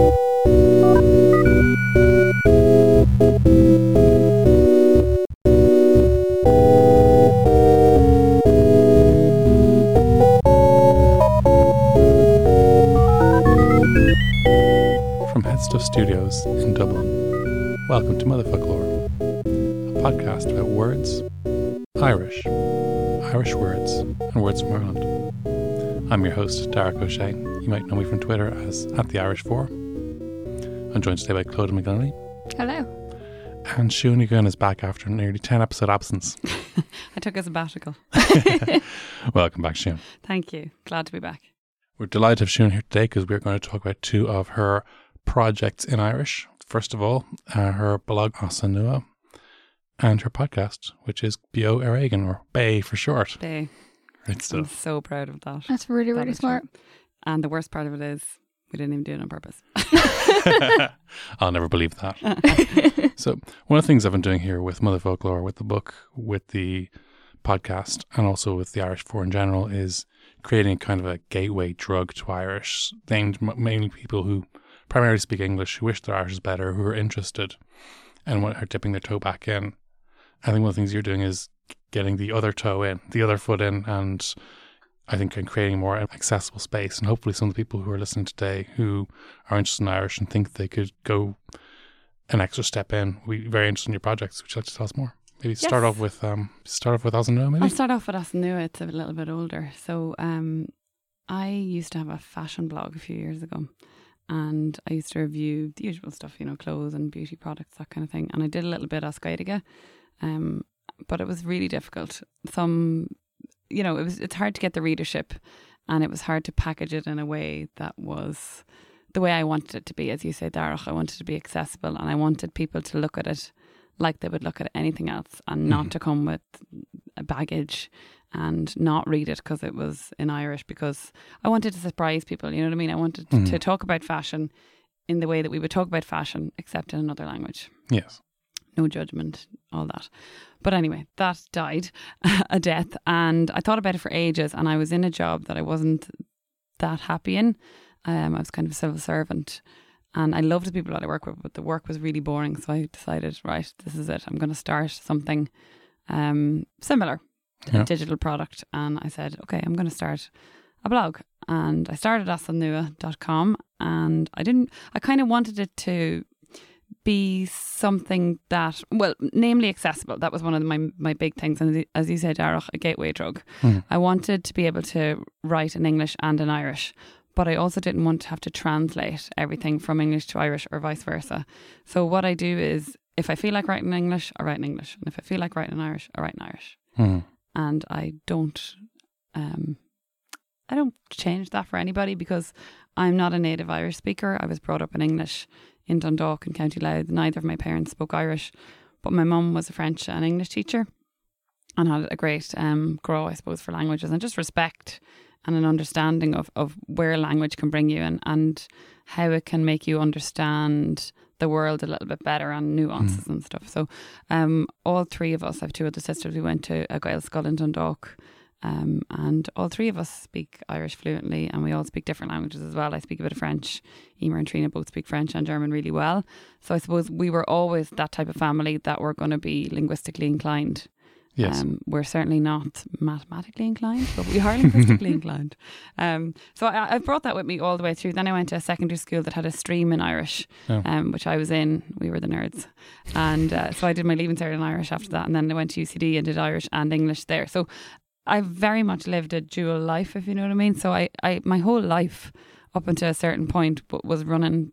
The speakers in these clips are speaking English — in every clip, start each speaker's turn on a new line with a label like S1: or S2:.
S1: From Headstuff Studios in Dublin, welcome to Motherfoclóir, a podcast about words, Irish, Irish words, and words from Ireland. I'm your host, Darach O'Shea. You might know me from Twitter as at the Irish For. I'm joined today by Clodagh McGinnelly,
S2: Hello.
S1: and Siún Gunn is back after a nearly 10 episode absence.
S2: I took a sabbatical.
S1: Welcome back, Siún.
S2: Thank you. Glad to be back.
S1: We're delighted to have Siún here today because we're going to talk about two of her projects in Irish. First of all, uh, her blog As An Nua and her podcast, which is Beo Ar Éigean, or BAE for short.
S2: BAE.
S1: Great
S2: I'm so proud of that.
S3: That's really,
S2: That
S3: really
S2: is
S3: smart.
S2: true. And the worst part of it is we didn't even do it on purpose.
S1: I'll never believe that. so, one of the things I've been doing here with Motherfoclóir, with the book, with the podcast, and also with the Irish For in general, is creating kind of a gateway drug to Irish, aimed mainly people who primarily speak English, who wish their Irish is better, who are interested, and what are dipping their toe back in. I think one of the things you're doing is getting the other toe in, the other foot in, and I think in creating more accessible space. And hopefully, some of the people who are listening today who are interested in Irish and think they could go an extra step in, we very interested in your projects. Would you like to tell us more? Maybe start off with um, start off with As An Nua, maybe.
S2: I'll start off with As An Nua. It's a little bit older. So um, I used to have a fashion blog a few years ago. And I used to review the usual stuff, you know, clothes and beauty products, that kind of thing. And I did a little bit of Skydiga, um, but it was really difficult. Some, you know, it was it's hard to get the readership, and it was hard to package it in a way that was the way I wanted it to be. As you say, Darach, I wanted it to be accessible, and I wanted people to look at it like they would look at anything else, and not
S1: Mhm.
S2: to come with a baggage and not read it because it was in Irish. Because I wanted to surprise people. You know what I mean? I wanted
S1: Mhm.
S2: to talk about fashion in the way that we would talk about fashion, except in another language
S1: yes.
S2: No judgment, all that. But anyway, that died a death. And I thought about it for ages. And I was in a job that I wasn't that happy in. Um, I was kind of a civil servant. And I loved the people that I work with, but the work was really boring. So I decided, right, this is it. I'm going to start something um, similar,
S1: Yeah.
S2: a digital product. And I said, okay, I'm going to start a blog. And I started asanua.com. And I didn't, I kind of wanted it to be something that, well, namely accessible. That was one of my my big things. And as you said, Darach, a gateway drug.
S1: Mhm.
S2: I wanted to be able to write in English and in Irish, but I also didn't want to have to translate everything from English to Irish or vice versa. So what I do is, if I feel like writing in English, I write in English, and if I feel like writing in Irish, I write in Irish.
S1: Mhm.
S2: And I don't, um, I don't change that for anybody because I'm not a native Irish speaker. I was brought up in English in Dundalk in County Louth. Neither of my parents spoke Irish, but my mum was a French and English teacher and had a great um, grow, I suppose, for languages and just respect and an understanding of, of where language can bring you and, and how it can make you understand the world a little bit better and nuances and stuff. So, um, all three of us, I have two other sisters, we went to a Gaelscoil in Dundalk. Um, and all three of us speak Irish fluently, and we all speak different languages as well. I speak a bit of French. Emer and Trina both speak French and German really well. So I suppose we were always that type of family that were going to be linguistically inclined.
S1: Yes.
S2: Um, we're certainly not mathematically inclined, but we are linguistically inclined. Um, so I, I brought that with me all the way through. Then I went to a secondary school that had a stream in Irish,
S1: Oh.
S2: um, which I was in. We were the nerds. And uh, so I did my Leaving Cert in Irish after that. And then I went to UCD and did Irish and English there. So I've very much lived a dual life, if you know what I mean. So I, I my whole life up until a certain point was running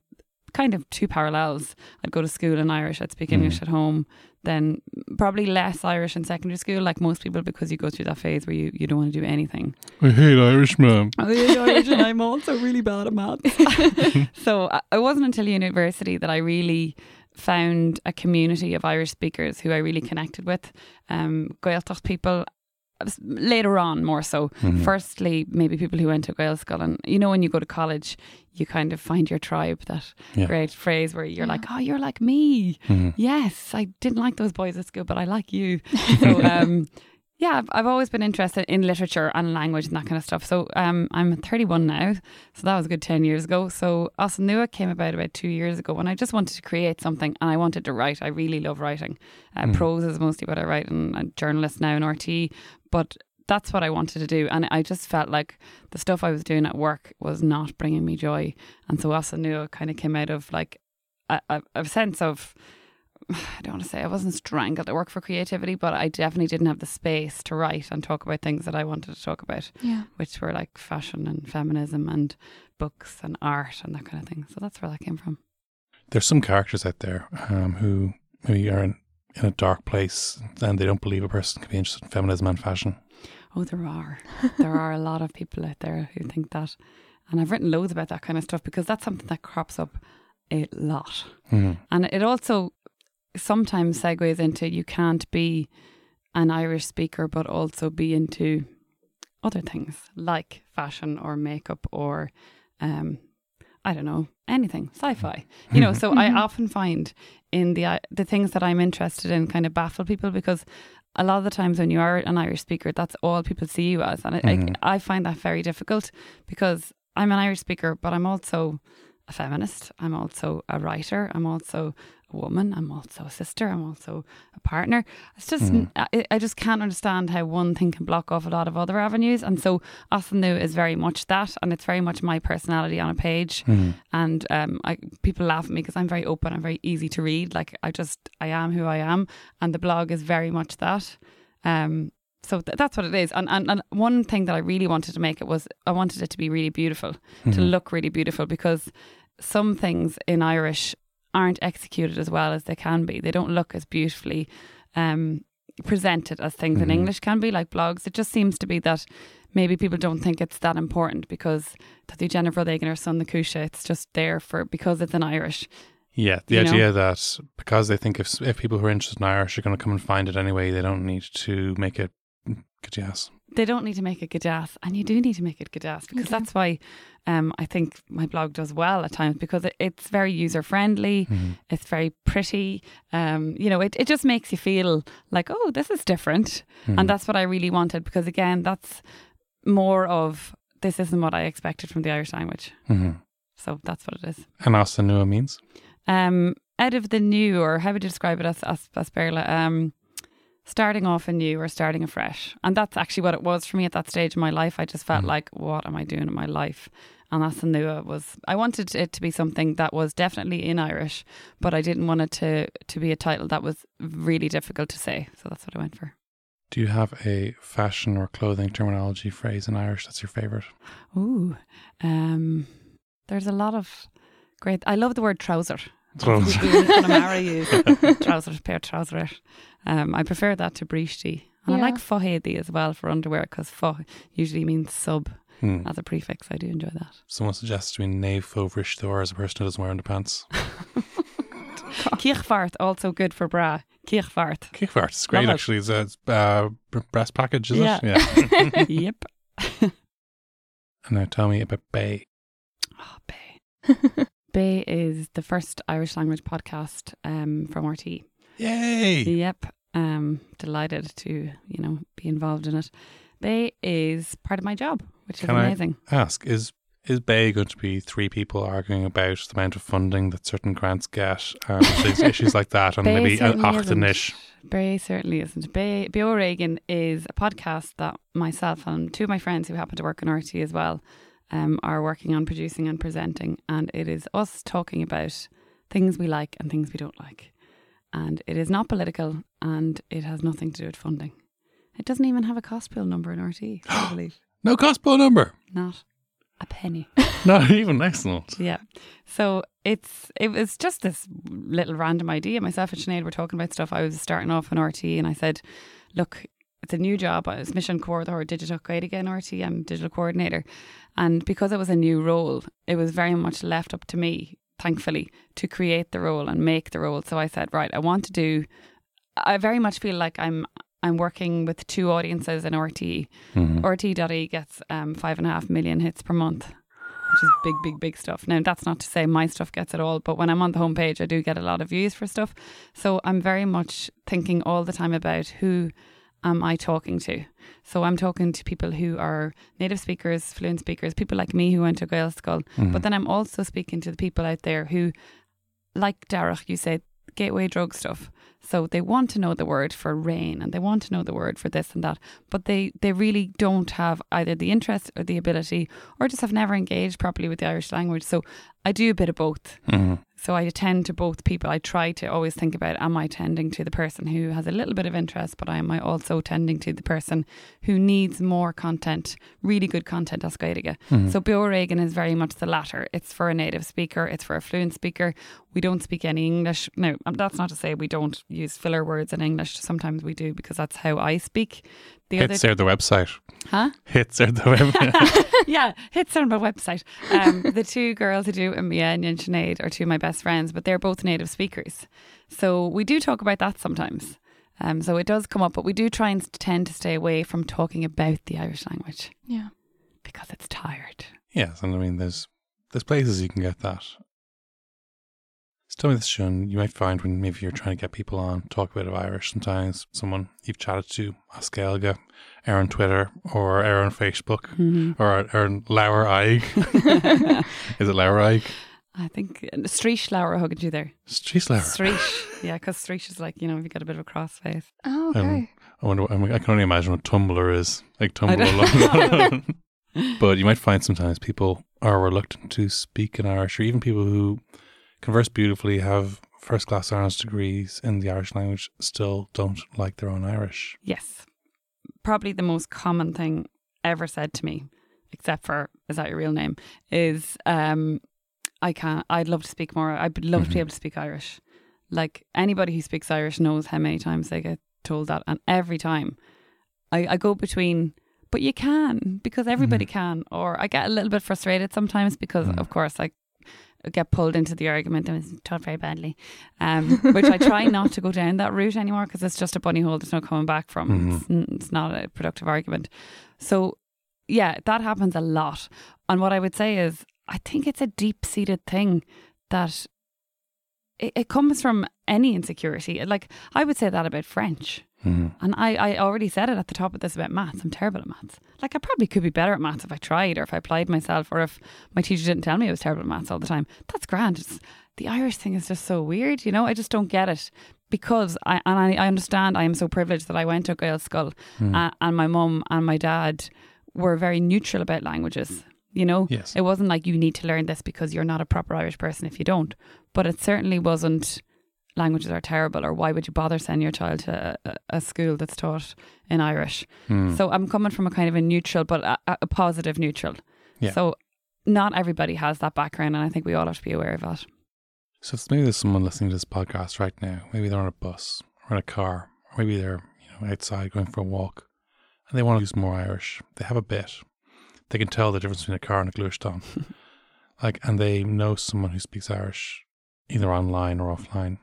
S2: kind of two parallels. I'd go to school in Irish, I'd speak English
S1: Mm.
S2: at home, then probably less Irish in secondary school, like most people, because you go through that phase where you, you don't want to do anything.
S1: I hate Irish, man.
S2: I hate Irish and I'm also really bad at maths. so it wasn't until university that I really found a community of Irish speakers who I really connected with. Um, Gaeltacht people, later on more so.
S1: Mhm.
S2: Firstly, maybe people who went to Gaelscoil and you know when you go to college, you kind of find your tribe. That
S1: Yeah.
S2: great phrase where you're
S3: Yeah.
S2: like, "Oh, you're like me."
S1: Mhm.
S2: Yes, I didn't like those boys at school, but I like you. So, um, yeah, I've, I've always been interested in literature and language and that kind of stuff. So, um, I'm 31 now, so that was a good 10 years ago. So, As An Nua came about about two years ago when I just wanted to create something and I wanted to write. I really love writing. Uh,
S1: Mm.
S2: Prose is mostly what I write, and I'm a journalist now in RT, but that's what I wanted to do. And I just felt like the stuff I was doing at work was not bringing me joy. And so As An Nua kind of came out of like a, a, a sense of I don't want to say I wasn't strangled at work for creativity, but I definitely didn't have the space to write and talk about things that I wanted to talk about,
S3: Yeah.
S2: which were like fashion and feminism and books and art and that kind of thing. So that's where that came from.
S1: There's some characters out there um, who maybe are in, a dark place and they don't believe a person can be interested in feminism and fashion.
S2: Oh, there are. there are a lot of people out there who think that. And I've written loads about that kind of stuff because that's something that crops up a lot.
S1: Mhm.
S2: And it also sometimes segues into you can't be an Irish speaker but also be into other things like fashion or makeup or um I don't know anything sci-fi you know so I
S3: Mhm.
S2: often find in the the things that I'm interested in kind of baffle people because a lot of the times when you are an Irish speaker that's all people see you as and I,
S1: Mhm.
S2: I, I find that very difficult because I'm an Irish speaker but I'm also a feminist I'm also a writer I'm also a woman I'm also a sister I'm also a partner it's just
S1: Mhm.
S2: I, I just can't understand how one thing can block off a lot of other avenues and so As An Nua is very much that and it's very much my personality on a page
S1: Mhm.
S2: and um, I, people laugh at me because I'm very open I'm very easy to read like I just I am who I am and the blog is very much that um, so th- that's what it is and, and and one thing that I really wanted to make it was I wanted it to be really beautiful to
S1: Mhm.
S2: look really beautiful because some things in Irish aren't executed as well as they can be. They don't look as beautifully um, presented as things in
S1: Mhm.
S2: English can be, like blogs. It just seems to be that maybe people don't think it's that important because the Jennifer Rodhagan or Son the Kusha, it's just there for because it's an Irish.
S1: Yeah, the
S2: You know?
S1: idea that because they think if if people who are interested in Irish are going to come and find it anyway, they don't need to make it good yes.
S2: They don't need to make it Gadas, and you do need to make it Gadas because that's why um, I think my blog does well at times because it, it's very user friendly.
S1: Mhm.
S2: It's very pretty. Um, you know, it, it just makes you feel like, oh, this is different.
S1: Mhm.
S2: And that's what I really wanted because, again, that's more of this isn't what I expected from the Irish language.
S1: Mhm.
S2: So that's what it is.
S1: And as the As An Nua means
S2: Um, out of the new, or how would you describe it as, as, as Béarla? Um, starting off anew or starting afresh. And that's actually what it was for me at that stage in my life. I just felt
S1: Mhm.
S2: like, what am I doing in my life? And that's the new was I wanted it to be something that was definitely in Irish, but I didn't want it to to be a title that was really difficult to say. So that's what I went for.
S1: do you have a fashion or clothing terminology phrase in Irish that's your favorite?
S2: Ooh. Um there's a lot of great I love the word trouser.
S1: Trouser.
S2: Connemara use trousers, pair of trousers. Um, I prefer that to bríste. And I like fo-éadaí as well for underwear because fo usually means sub
S1: Hmm.
S2: as a prefix. I do enjoy that.
S1: Someone suggests to me Nave Fovrish as a person who doesn't wear underpants.
S2: Cíochbheart, also good for bra. Cíochbheart.
S1: Kickfart. It's great
S2: Love
S1: actually. It's a uh, breast package, is
S2: Yeah.
S1: it? Yeah.
S2: yep.
S1: and now tell me about BAE.
S2: Oh, BAE. BAE is the first Irish language podcast um, from RT.
S1: Yay!
S2: Yep. Um, delighted to, you know, be involved in it. BAE is part of my job, which is
S1: Can I-
S2: amazing.
S1: Ask is is BAE going to be three people arguing about the amount of funding that certain grants get and things- issues like that, and
S2: BAE
S1: maybe an Achtenish?
S2: BAE certainly isn't. BAE Bio Reagan is a podcast that myself and two of my friends who happen to work in RT as well um, are working on producing and presenting. And it is us talking about things we like and things we don't like. And it is not political and it has nothing to do with funding. It doesn't even have a cost bill number in RT, I believe.
S1: No cost per number.
S2: Not a penny.
S1: Not even excellent.
S2: Yeah. So it's it was just this little random idea. Myself and Sinead were talking about stuff. I was starting off in RT and I said, look, it's a new job. I was mission coordinator or digital Gaeilge in RT. I'm digital coordinator. And because it was a new role, it was very much left up to me, thankfully, to create the role and make the role. So I said, right, I want to do I very much feel like I'm I'm working with two audiences in RT. RT.E E gets um, five and a half million hits per month, which is big, big, big stuff. Now, that's not to say my stuff gets it all, but when I'm on the homepage, I do get a lot of views for stuff. So I'm very much thinking all the time about who am I talking to. So I'm talking to people who are native speakers, fluent speakers, people like me who went to Gaelscoil.
S1: Mhm.
S2: But then I'm also speaking to the people out there who, like Darach, you said, gateway drug stuff. So they want to know the word for rain and they want to know the word for this and that, but they, they really don't have either the interest or the ability or just have never engaged properly with the Irish language. So I do a bit of both.
S1: Mhm.
S2: So I attend to both people. I try to always think about am I tending to the person who has a little bit of interest, but am I also tending to the person who needs more content, really good content as.
S1: Mhm.
S2: So is very much the latter. It's for a native speaker, it's for a fluent speaker. We don't speak any English. Now, um, that's not to say we don't use filler words in English. Sometimes we do because that's how I speak. The
S1: Hits there the website.
S2: Huh?
S1: Hits there the website.
S2: yeah, hits on my website. Um, the two girls who do it, Mia and Sinead, are two of my best friends, but they're both native speakers. So we do talk about that sometimes. Um, so it does come up, but we do try and tend to stay away from talking about the Irish language
S3: Yeah.
S2: because it's tired.
S1: yes, and I mean, there's there's places you can get that. So tell me this, Siún. You might find when maybe you're trying to get people on, talk a bit of Irish. Sometimes someone you've chatted to, ask Askelga, Aaron Twitter, or Aaron Facebook,
S2: Mm-hmm.
S1: or Aaron Lauer Eig. Is it Lauer Eig?
S2: I think Streesh Laura hugging you there.
S1: She's Lauer.
S2: Streesh. yeah, because Streesh is like, you know, if you got a bit of a cross face.
S3: Oh, okay.
S1: Um, I wonder. I, mean, I can only imagine what Tumblr is like. Tumblr, alone. but you might find sometimes people are reluctant to speak in Irish, or even people who converse beautifully, have first class honours degrees in the Irish language, still don't like their own Irish.
S2: Yes. Probably the most common thing ever said to me, except for is that your real name, is um I can't I'd love to speak more. I'd love to be
S1: Mhm.
S2: able to speak Irish. Like anybody who speaks Irish knows how many times they get told that and every time I, I go between but you can because everybody can or I get a little bit frustrated sometimes because
S1: Mhm.
S2: of course I get pulled into the argument and it's taught very badly um, which I try not to go down that route anymore because it's just a bunny hole there's no coming back from
S1: Mhm.
S2: it's, n- it's not a productive argument. So yeah that happens a lot. And what I would say is I think it's a deep-seated thing that it, it comes from any insecurity like I would say that about French
S1: Mhm.
S2: and I, I already said it at the top of this about maths. I'm terrible at maths. Like, I probably could be better at maths if I tried or if I applied myself or if my teacher didn't tell me I was terrible at maths all the time. That's grand. It's, the Irish thing is just so weird, you know? I just don't get it because I, and I, I understand I am so privileged that I went to Gaelscoil
S1: Mm.
S2: uh, and my mum and my dad were very neutral about languages. You know,
S1: Yes.
S2: it wasn't like you need to learn this because you're not a proper Irish person if you don't. But it certainly wasn't languages are terrible or why would you bother sending your child to a, a school that's taught in Irish.
S1: Mm.
S2: So I'm coming from a kind of a neutral, but a, a positive neutral.
S1: Yeah.
S2: So not everybody has that background, and I think we all have to be aware of that.
S1: So maybe there's someone listening to this podcast right now. Maybe they're on a bus or in a car, or maybe they're you know outside going for a walk, and they want to use more Irish. They have a bit. They can tell the difference between a car and a gluaisteán. like, and they know someone who speaks Irish, either online or offline.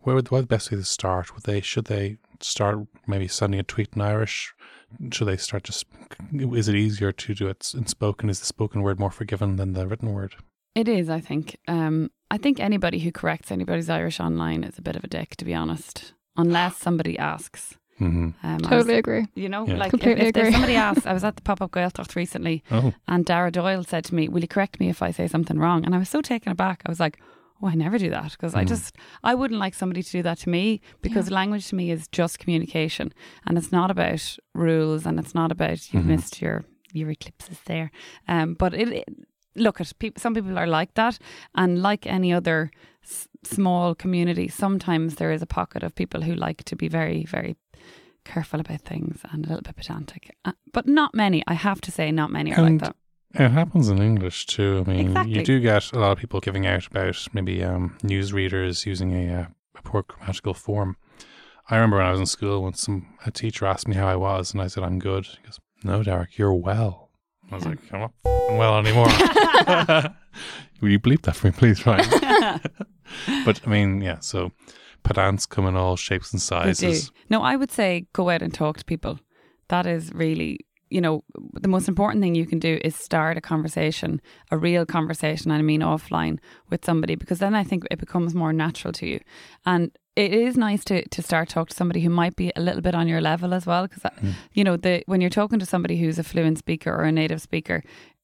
S1: Where would what the best way to start? Would they should they start maybe sending a tweet in Irish? Should they start just? Is it easier to do it in spoken? Is the spoken word more forgiven than the written word?
S2: It is, I think. Um, I think anybody who corrects anybody's Irish online is a bit of a dick, to be honest, unless somebody asks.
S1: Hmm
S2: Um, I was-
S3: Totally agree.
S2: you know,
S1: Yeah.
S2: like
S3: Completely
S2: if there's
S3: agree.
S2: somebody else, I was at the pop up Gaeltacht recently,
S1: Oh,
S2: and Dara Doyle said to me, "Will you correct me if I say something wrong?" And I was so taken aback. I was like, "Oh, I never do that because I
S1: Mm.
S2: just I wouldn't like somebody to do that to me because language to me is just communication, and it's not about rules, and it's not about you've
S1: Mhm.
S2: missed your your eclipses there. Um, but it, it look at people. Some people are like that, and like any other s- small community, sometimes there is a pocket of people who like to be very, very careful about things and a little bit pedantic. Uh, but not many. I have to say, not many are
S1: And
S2: like that.
S1: It happens in English too. I mean,
S2: Exactly.
S1: you do get a lot of people giving out about maybe um, newsreaders using a, uh, a poor grammatical form. I remember when I was in school, when some a teacher asked me how I was, and I said I'm good. He goes, "No, Darach, you're well." I was like, "I'm not well anymore." Will you bleep that for me, please, Ryan? but I mean, yeah. So pedants come in all shapes and sizes.
S2: No, I would say go out and talk to people. That is really, you know, the most important thing you can do is start a conversation, a real conversation, I mean offline with somebody, because then I think it becomes more natural to you. And it is nice to, to start talk to somebody who might be a little bit on your level as well, because uh, hmm. you know the when you're talking to somebody who's a fluent speaker or a native speaker.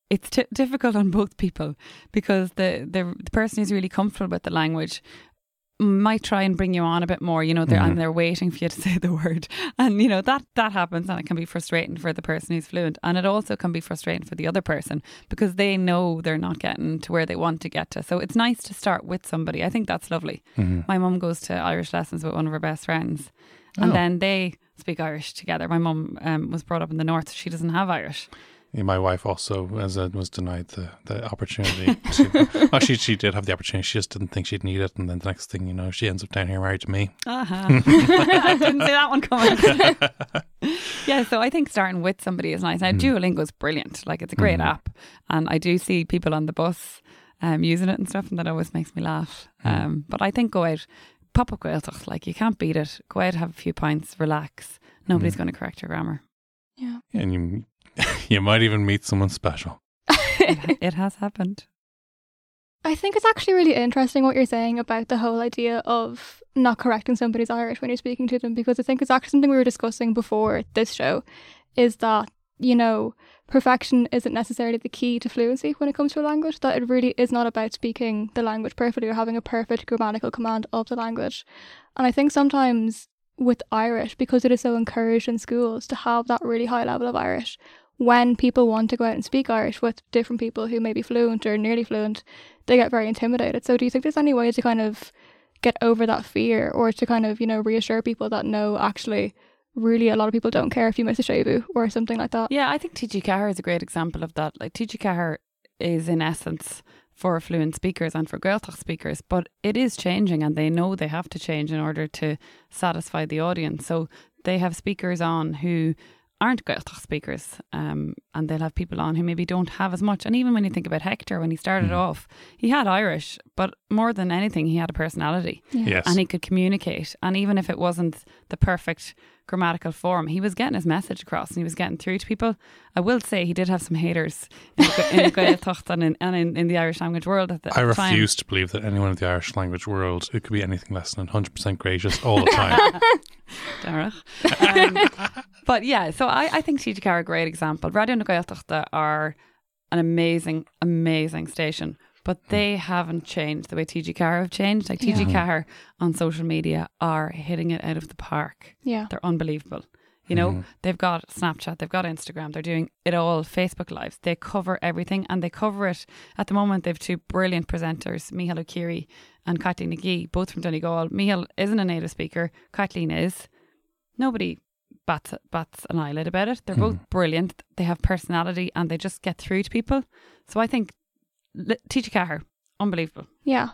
S2: It's t- difficult on both people because the, the the person who's really comfortable with the language might try and bring you on a bit more, you know, they're,
S1: Mhm.
S2: and they're waiting for you to say the word. And, you know, that, that happens and it can be frustrating for the person who's fluent. And it also can be frustrating for the other person because they know they're not getting to where they want to get to. So it's nice to start with somebody. I think that's lovely.
S1: Mhm.
S2: My mum goes to Irish lessons with one of her best friends and
S1: Oh.
S2: then they speak Irish together. My mum um, was brought up in the north. so She doesn't have Irish.
S1: Yeah, my wife also was uh, was denied the, the opportunity. To, actually, she did have the opportunity. She just didn't think she'd need it, and then the next thing you know, she ends up down here married to me.
S2: Uh-huh. Didn't see that one coming. yeah, so I think starting with somebody is nice. Now, Duolingo is brilliant. Like, it's a great
S1: Mhm.
S2: app. And I do see people on the bus um, using it and stuff, and that always makes me laugh.
S1: Mm.
S2: Um, but I think go out, pop up Gaeltacht. Like, you can't beat it. Go out, have a few pints, relax. Nobody's
S1: Mm.
S2: going to correct your grammar.
S3: Yeah.
S1: and you you might even meet someone special.
S2: It, it has happened.
S3: I think it's actually really interesting what you're saying about the whole idea of not correcting somebody's Irish when you're speaking to them because I think it's actually something we were discussing before this show is that, you know, perfection isn't necessarily the key to fluency when it comes to a language, that it really is not about speaking the language perfectly or having a perfect grammatical command of the language. And I think sometimes with Irish, because it is so encouraged in schools to have that really high level of Irish, when people want to go out and speak Irish with different people who may be fluent or nearly fluent, they get very intimidated. So, do you think there's any way to kind of get over that fear or to kind of, you know, reassure people that no, actually, really a lot of people don't care if you miss a séimhiú or something like that?
S2: Yeah, I think TG4 is a great example of that. Like TG4 is in essence for fluent speakers and for Gaeltacht speakers, but it is changing and they know they have to change in order to satisfy the audience. So they have speakers on who aren't Gaeltacht speakers um, and they'll have people on who maybe don't have as much. And even when you think about Hector, when he started
S1: Mhm.
S2: off, he had Irish, but more than anything, he had a personality
S1: Yes.
S2: and he could communicate. And even if it wasn't the perfect grammatical form, he was getting his message across and he was getting through to people. I will say he did have some haters in, in Gaeltacht and, in, and in, in the Irish language world at the,
S1: I
S2: at time.
S1: refuse to believe that anyone in the Irish language world who could be anything less than 100% gracious all the time.
S2: Darach. Um, but yeah, so I, I think TG are a great example. Radio na Gaeltachta are an amazing, amazing station, but they haven't changed the way TG4 have changed. Like TG
S3: Yeah.
S2: Car on social media are hitting it out of the park.
S3: Yeah.
S2: They're unbelievable. You know,
S1: Mhm.
S2: they've got Snapchat, they've got Instagram, they're doing it all, Facebook Lives. They cover everything and they cover it. At the moment, they've two brilliant presenters, Michal O'Keery and Kathleen McGee, both from Donegal. Michal isn't a native speaker, Kathleen is. Nobody bats, bats an eyelid about it. They're both brilliant. They have personality and they just get through to people. So I think TG4, unbelievable.
S3: Yeah.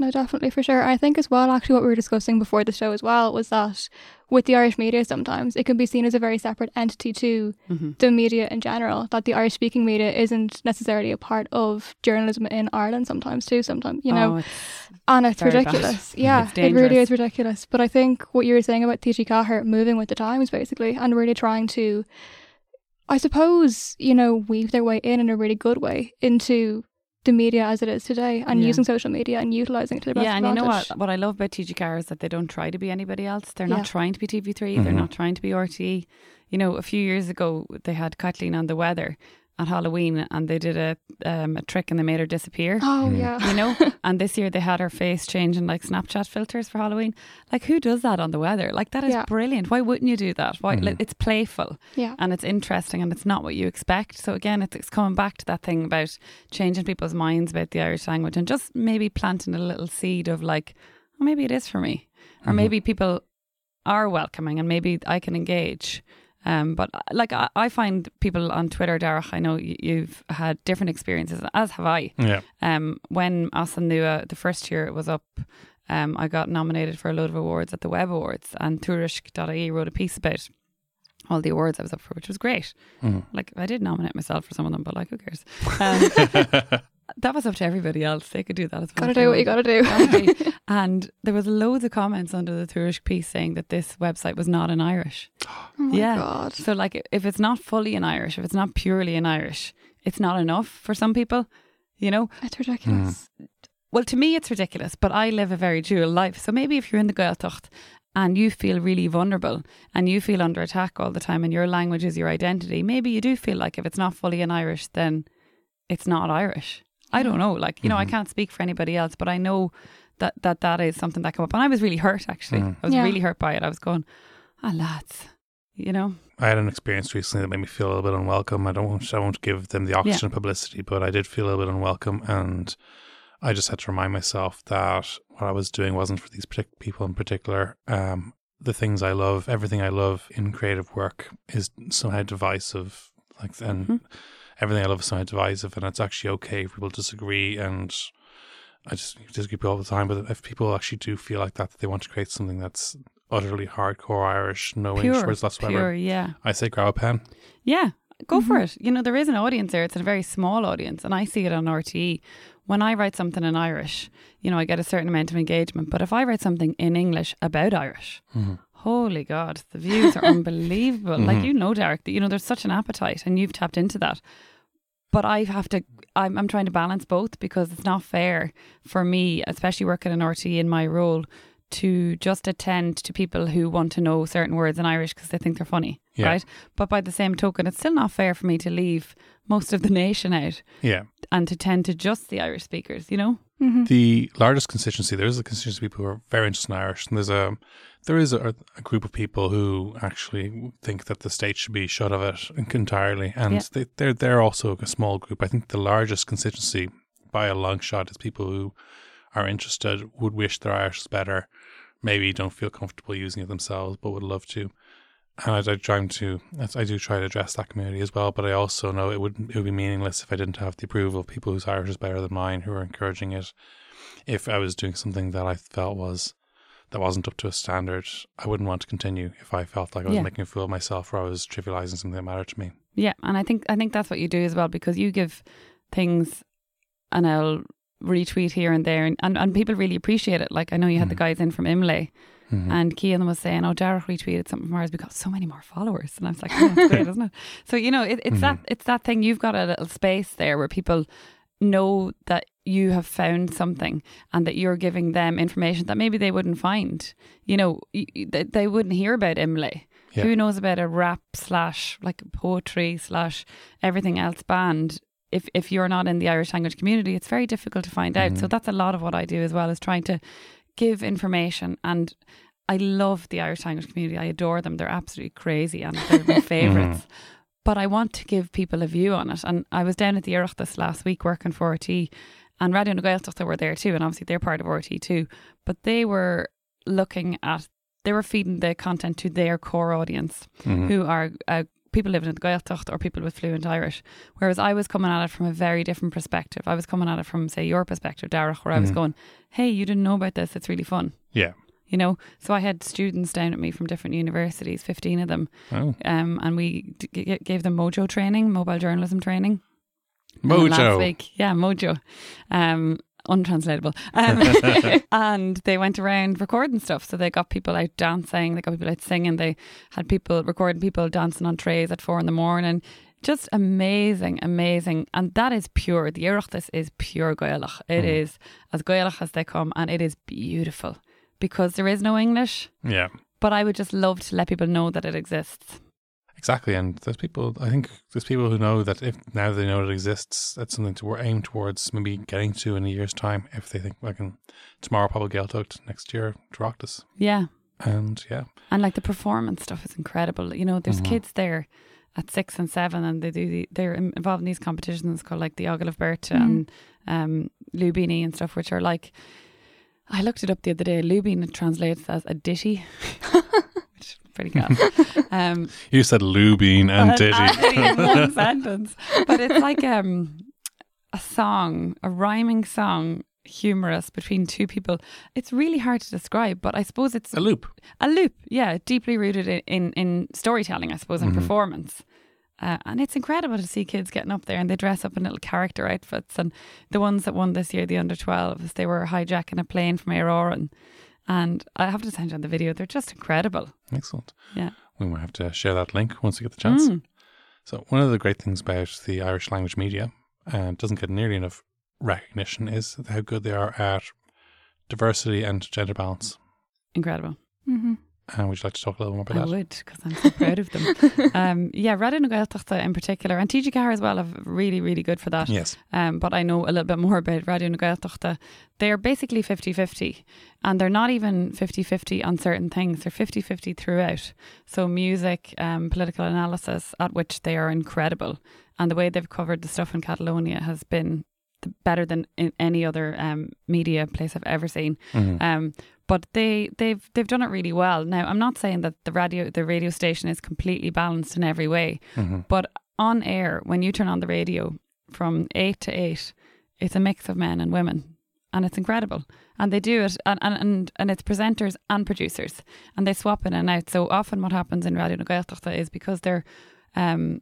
S3: No, definitely for sure. I think as well, actually, what we were discussing before the show as well was that with the Irish media, sometimes it can be seen as a very separate entity to
S2: Mm-hmm.
S3: the media in general. That the Irish speaking media isn't necessarily a part of journalism in Ireland. Sometimes too. Sometimes you know,
S2: Oh, it's-
S3: and it's
S2: very bad.
S3: ridiculous. Yeah,
S2: It's
S3: it really is ridiculous. But I think what you were saying about TG4 moving with the times, basically, and really trying to, I suppose, you know, weave their way in in a really good way into the media as it is today and
S2: Yeah.
S3: using social media and utilizing it to the best
S2: Yeah, and you know what? What I love about TG4 is that they don't try to be anybody else. They're
S3: Yeah.
S2: not trying to be TV3. They're
S1: Mhm.
S2: not trying to be RTE. You know, a few years ago they had Kathleen on the weather at Halloween, and they did a um, a trick and they made her disappear.
S3: Oh
S1: Mm.
S3: yeah.
S2: You know, and this year they had her face changing like Snapchat filters for Halloween. Like, who does that on the weather? Like, that is
S3: Yeah.
S2: brilliant. Why wouldn't you do that? Why?
S1: Mhm.
S2: Like, it's playful
S3: Yeah.
S2: and it's interesting and it's not what you expect. So again, it's, it's coming back to that thing about changing people's minds about the Irish language and just maybe planting a little seed of like, oh, maybe it is for me, or
S1: Mhm.
S2: maybe people are welcoming and maybe I can engage. Um, but uh, like I, I find people on Twitter, Darach, I know you, you've had different experiences, as have I.
S1: Yeah.
S2: Um, when As An Nua, the first year it was up, um, I got nominated for a load of awards at the Web Awards, and Tuairisc.ie wrote a piece about all the awards I was up for, which was great.
S1: Mhm.
S2: Like I did nominate myself for some of them, but like who cares? Um, that was up to everybody else. They could do that as well.
S3: Gotta do what you gotta do.
S2: Exactly. and there was loads of comments under the Tuairisc piece saying that this website was not in Irish.
S3: Oh my
S2: Yeah.
S3: god.
S2: So like if it's not fully in Irish, if it's not purely in Irish, it's not enough for some people, you know?
S3: It's ridiculous. Hmm.
S2: Well, to me, it's ridiculous, but I live a very dual life. So maybe if you're in the Gaeltacht and you feel really vulnerable and you feel under attack all the time and your language is your identity, maybe you do feel like if it's not fully in Irish, then it's not Irish. I don't know. Like, you know, I
S1: Mhm.
S2: can't speak for anybody else, but I know that that, that is something that came up. And I was really hurt, actually.
S1: Mhm.
S2: I was
S3: Yeah.
S2: really hurt by it. I was going, ah, lads, you know?
S1: I had an experience recently that made me feel a little bit unwelcome. I don't want, I won't give them the oxygen publicity, but I did feel a little bit unwelcome, and I just had to remind myself that what I was doing wasn't for these partic- people in particular. Um, the things I love, everything I love in creative work, is somehow divisive. Like, and
S2: Mhm.
S1: Everything I love is somehow divisive, and it's actually okay if people disagree. And I just disagree people all the time, but if people actually do feel like that, that they want to create something that's utterly hardcore Irish, no English words whatsoever.
S2: pure, yeah.
S1: I say grab a pen.
S2: Yeah, go for
S3: Mhm.
S2: it. You know, there is an audience there. It's a very small audience, and I see it on RTE. When I write something in Irish, you know, I get a certain amount of engagement. But if I write something in English about Irish, holy God, the views are unbelievable. Like
S1: Mhm.
S2: you know, Darach, that you know, there's such an appetite, and you've tapped into that. But I have to. I'm, I'm trying to balance both because it's not fair for me, especially working in RTE in my role, to just attend to people who want to know certain words in Irish because they think they're funny,
S1: Yeah.
S2: right? But by the same token, it's still not fair for me to leave most of the nation out
S1: Yeah.
S2: and to tend to just the Irish speakers, you know?
S3: Hmm
S1: The largest constituency, there is a constituency of people who are very interested in Irish, and there's a there is a, a group of people who actually think that the state should be shut of it entirely, and
S2: Yeah.
S1: they, they're they're also a small group. I think the largest constituency by a long shot is people who are interested, would wish their Irish was better, maybe don't feel comfortable using it themselves, but would love to. And I, I try to, I do try to address that community as well. But I also know it would it would be meaningless if I didn't have the approval of people whose Irish is better than mine, who are encouraging it. If I was doing something that I felt was that wasn't up to a standard, I wouldn't want to continue. If I felt like I was
S2: Yeah.
S1: making a fool of myself or I was trivializing something that mattered to me.
S2: Yeah, and I think I think that's what you do as well because you give things, and I'll retweet here and there, and, and, and people really appreciate it. Like I know you had the
S1: Mhm.
S2: guys in from Imlay,
S1: Mhm.
S2: and Kean was saying, "Oh, Darach retweeted something from ours. We got so many more followers," and I was like, "Oh, that's great, isn't it?" So you know, it, it's that it's that thing. You've got a little space there where people know that you have found something and that you're giving them information that maybe they wouldn't find. You know, they, they wouldn't hear about Imlay.
S1: Yeah.
S2: Who knows about a rap slash like poetry slash everything else band? If if you're not in the Irish language community, it's very difficult to find out. So
S1: Mhm.
S2: that's a lot of what I do as well is trying to give information and I love the Irish language community. I adore them. They're absolutely crazy and they're my favourites. But I want to give people a view on it. And I was down at the Oireachtas last week working for RT and Radio na Gaeltacht were there too. And obviously they're part of RT too. But they were looking at, they were feeding the content to their core audience
S1: Mhm.
S2: who are uh, people living in the Gaeltacht or people with fluent Irish. Whereas I was coming at it from a very different perspective. I was coming at it from, say, your perspective, Darach, where I was
S1: Mhm.
S2: going, hey, you didn't know about this. It's really fun.
S1: Yeah.
S2: You know, so I had students down at me from different universities, 15 of them,
S1: Oh.
S2: um, and we d- gave them Mojo training, mobile journalism training. uh, Last
S1: Mojo.
S2: week. Yeah, Mojo. Um, untranslatable. Um, and they went around recording stuff. So they got people out dancing, they got people out singing, they had people recording people dancing on trays at four in the morning. Just amazing, amazing. And that is pure. The Oireachtas is pure Gaelach. It
S1: Mm.
S2: is as Gaelach as they come and it is beautiful because there is no English.
S1: Yeah,
S2: But I would just love to let people know that it exists.
S1: Exactly. And there's people, I think there's people who know that if now they know it exists, that's something to aim towards maybe getting to in a year's time. If they think, I can tomorrow probably Gaeltacht, next year Droctus.
S2: Yeah.
S1: And yeah,
S2: And like the performance stuff is incredible. You know, there's
S1: Mhm.
S2: kids there at six and seven, and they do the, they're involved in these competitions called like the Agallamh Beirte
S3: Mhm.
S2: and um, Lúibíní and stuff, which are like. I looked it up the other day. Lúibín translates as a ditty, which is pretty good. um,
S1: you said Lúibín and
S2: and-
S1: Diddy.
S2: in one sentence, but it's like um, a song, a rhyming song, humorous between two people. It's really hard to describe, but I suppose it's
S1: a loop.
S2: a loop, yeah, deeply rooted in, in, in storytelling, I suppose, and
S1: Mhm.
S2: performance. Uh, and it's incredible to see kids getting up there and they dress up in little character outfits. And the ones that won this year, the under 12s, they were hijacking a plane from Aer Árann. And I have to send you on the video. They're just incredible.
S1: Excellent.
S2: Yeah.
S1: We might have to share that link once we get the chance.
S2: Mm.
S1: So one of the great things about the Irish language media, and doesn't get nearly enough recognition, is how good they are at diversity and gender balance.
S2: Incredible.
S3: hmm
S1: And would you like to talk a little more
S2: I
S1: about that?
S2: I would, because I'm so proud of them. um, yeah, Radio na Gaeltachta in particular, and TG as well, are really, really good for that.
S1: Yes.
S2: um, but I know a little bit more about Radio na Gaeltachta. They're basically 50-50 and they're not even 50-50 on certain things. They're 50-50 throughout. So music, um, political analysis, at which they are incredible. And the way they've covered the stuff in Catalonia has been better than in any other um, media place I've ever seen.
S1: Mhm.
S2: Um, but they they've they've done it really well. Now I'm not saying that the radio the radio station is completely balanced in every way,
S1: Mhm.
S2: but on air when you turn on the radio from eight to eight, it's a mix of men and women, and it's incredible. And they do it, and and and, and it's presenters and producers, and they swap in and out. So often, what happens in Radio Gaeltachta is because they're um,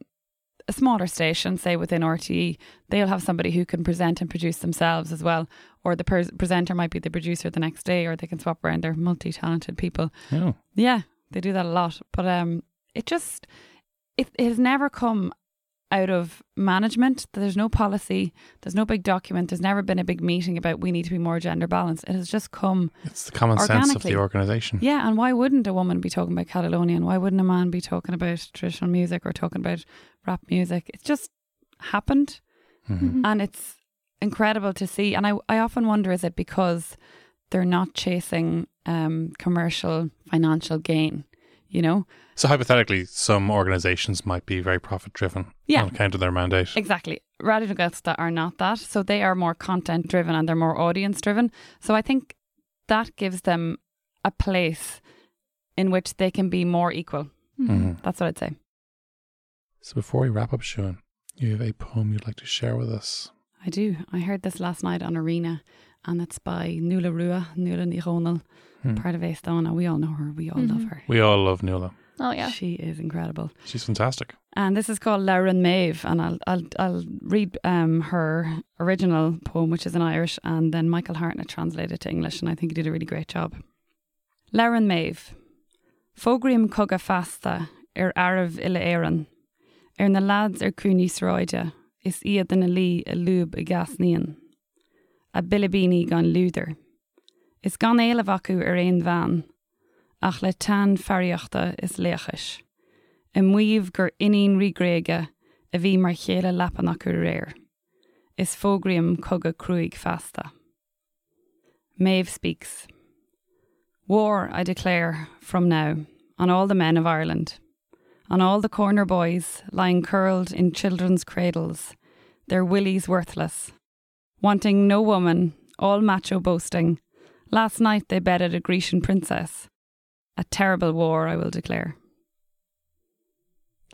S2: a smaller station, say within RTE, they'll have somebody who can present and produce themselves as well, or the pres presenter might be the producer the next day, or they can swap around. They're multi-talented people.
S1: Oh,
S2: Yeah, they do that a lot. But um, it just it, it has never come out of management. There's no policy. There's no big document. There's never been a big meeting about we need to be more gender balanced. It has just come.
S1: it's the common sense of the organisation.
S2: Yeah, and why wouldn't a woman be talking about Catalonian? Why wouldn't a man be talking about traditional music or talking about rap music? It's just happened
S1: Mhm.
S2: and it's incredible to see. And I, I often wonder is it because they're not chasing um, commercial financial gain? You know,
S1: So hypothetically, some organisations might be very profit driven
S2: Yeah.
S1: on account of their mandate.
S2: exactly. Radio na Gaeltachta are not that, so they are more content driven and they're more audience driven. So I think that gives them a place in which they can be more equal.
S1: Mhm.
S2: That's what I'd say.
S1: So before we wrap up, Siún, you have a poem you'd like to share with us.
S2: I do. I heard this last night on Arena, and it's by Nuala Rua, Nuala Ní Dhomhnaill,
S1: Hmm.
S2: part of Aosdána. We all know her. We all love
S3: Mhm.
S2: her.
S1: We all love Nuala.
S3: Oh yeah.
S2: She is incredible.
S1: She's fantastic.
S2: And this is called Labhrann Medb, and I'll I'll I'll read um her original poem, which is in Irish, and then Michael Hartnett translated it to English, and I think he did a really great job. Labhrann Medb, Fogrim coga fasta ar arab ille éan, ar na lads ar cúní sráide, is iad na lí a lúb a gasníon. A bilibíní gan lúder. Is gan éile acu ar éon bhean, ach le tan fariochta is léchas. I muomh gur iníon rigréige a bhí mar chéile lepan acu réir. Is fógriam cogad cruig fasta. Maeve speaks. War, I declare, from now, on all the men of Ireland, on all the corner boys lying curled in children's cradles, their willies worthless, wanting no woman, all macho boasting. Last night they bedded a Grecian princess. A terrible war, I will declare.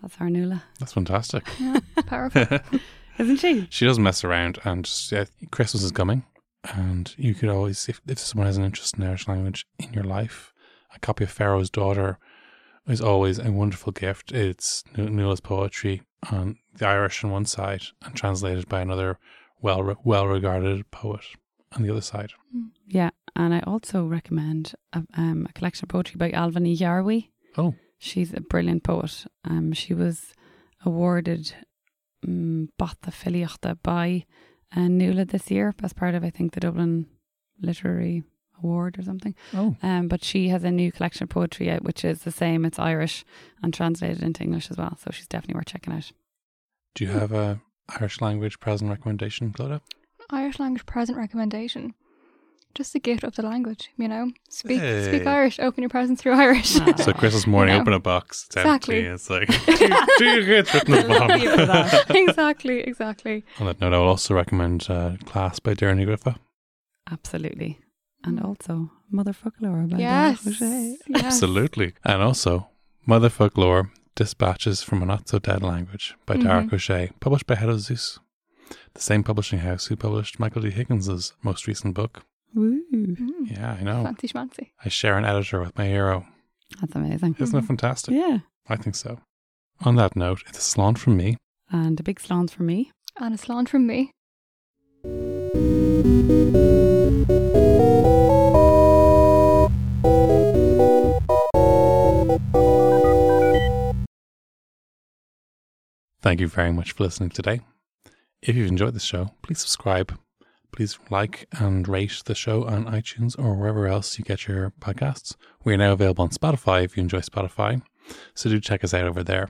S2: That's Arnula,
S1: That's fantastic.
S3: yeah. Powerful.
S2: isn't she?
S1: she doesn't mess around, and just, yeah, Christmas is coming, and you could always, if, if someone has an interest in Irish language in your life, a copy of Pharaoh's Daughter is always a wonderful gift. It's Nu- Nuala's poetry on the Irish on one side and translated by another well well regarded poet on the other side.
S2: Yeah, and I also recommend a, um, a collection of poetry by Ailbhe Ní Ghearbhuigh.
S1: Oh,
S2: She's a brilliant poet. Um, she was awarded um, the Filiochta by uh, Nuala this year as part of, I think, the Dublin Literary Award or something.
S1: Oh,
S2: Um, but she has a new collection of poetry out, which is the same. It's Irish and translated into English as well. So she's definitely worth checking out.
S1: do you have a Irish language present recommendation, Clodagh?
S3: Irish language present recommendation. Just the gift of the language, you know. Speak
S1: Hey.
S3: speak Irish, open your presents through Irish.
S2: Ah.
S1: So Christmas morning,
S3: know.
S1: open a box. It's
S3: Exactly.
S1: empty. It's like two, two hits written at the
S2: Love you
S1: bottom.
S2: that.
S3: exactly, exactly.
S1: On that note, I will also recommend uh, Class by Darren Griffith.
S2: Absolutely. And also Motherfucker by
S3: Yes.
S2: Dara O'Shea.
S3: yes.
S1: Absolutely. And also Motherfoclóir Dispatches from a Not So Dead Language by Darach
S3: Mhm.
S1: O'Shea, published by Head of Zeus, the same publishing house who published Michael D. Higgins's most recent book.
S2: Woo.
S3: Mm.
S1: Yeah, I know.
S3: Fancy schmancy.
S1: I share an editor with my hero.
S2: That's amazing.
S1: Isn't it fantastic?
S2: Yeah.
S1: I think so. On that note, it's a slán from me.
S2: And a big slán from me.
S3: And a slán from me.
S1: Thank you very much for listening today. If you've enjoyed this show, please subscribe. Please like and rate the show on iTunes or wherever else you get your podcasts. We are now available on Spotify if you enjoy Spotify, so do check us out over there.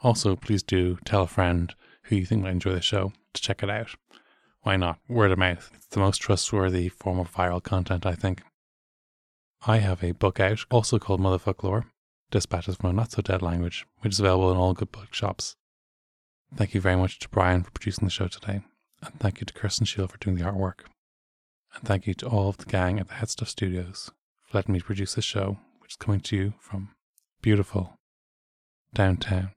S1: Also, please do tell a friend who you think might enjoy the show to check it out. Why not? Word of mouth. It's the most trustworthy form of viral content, I think. I have a book out, also called Motherfoclóir, Dispatches from a Not So Dead Language, which is available in all good bookshops. Thank you very much to Brian for producing the show today, and thank you to Kirsten Shield for doing the artwork. And thank you to all of the gang at the HeadStuff Studios for letting me produce this show, which is coming to you from beautiful downtown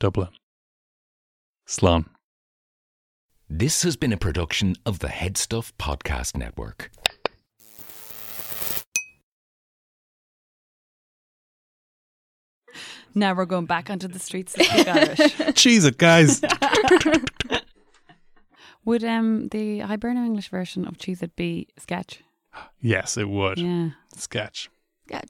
S1: Dublin. Slán.
S4: This has been a production of the HeadStuff Podcast Network.
S2: Now we're going back onto the streets to speak Irish.
S1: Cheese it, guys!
S2: Would um the Hiberno English version of Cheese It be sketch?
S1: yes, it would.
S2: Yeah.
S1: Sketch.
S3: Yeah,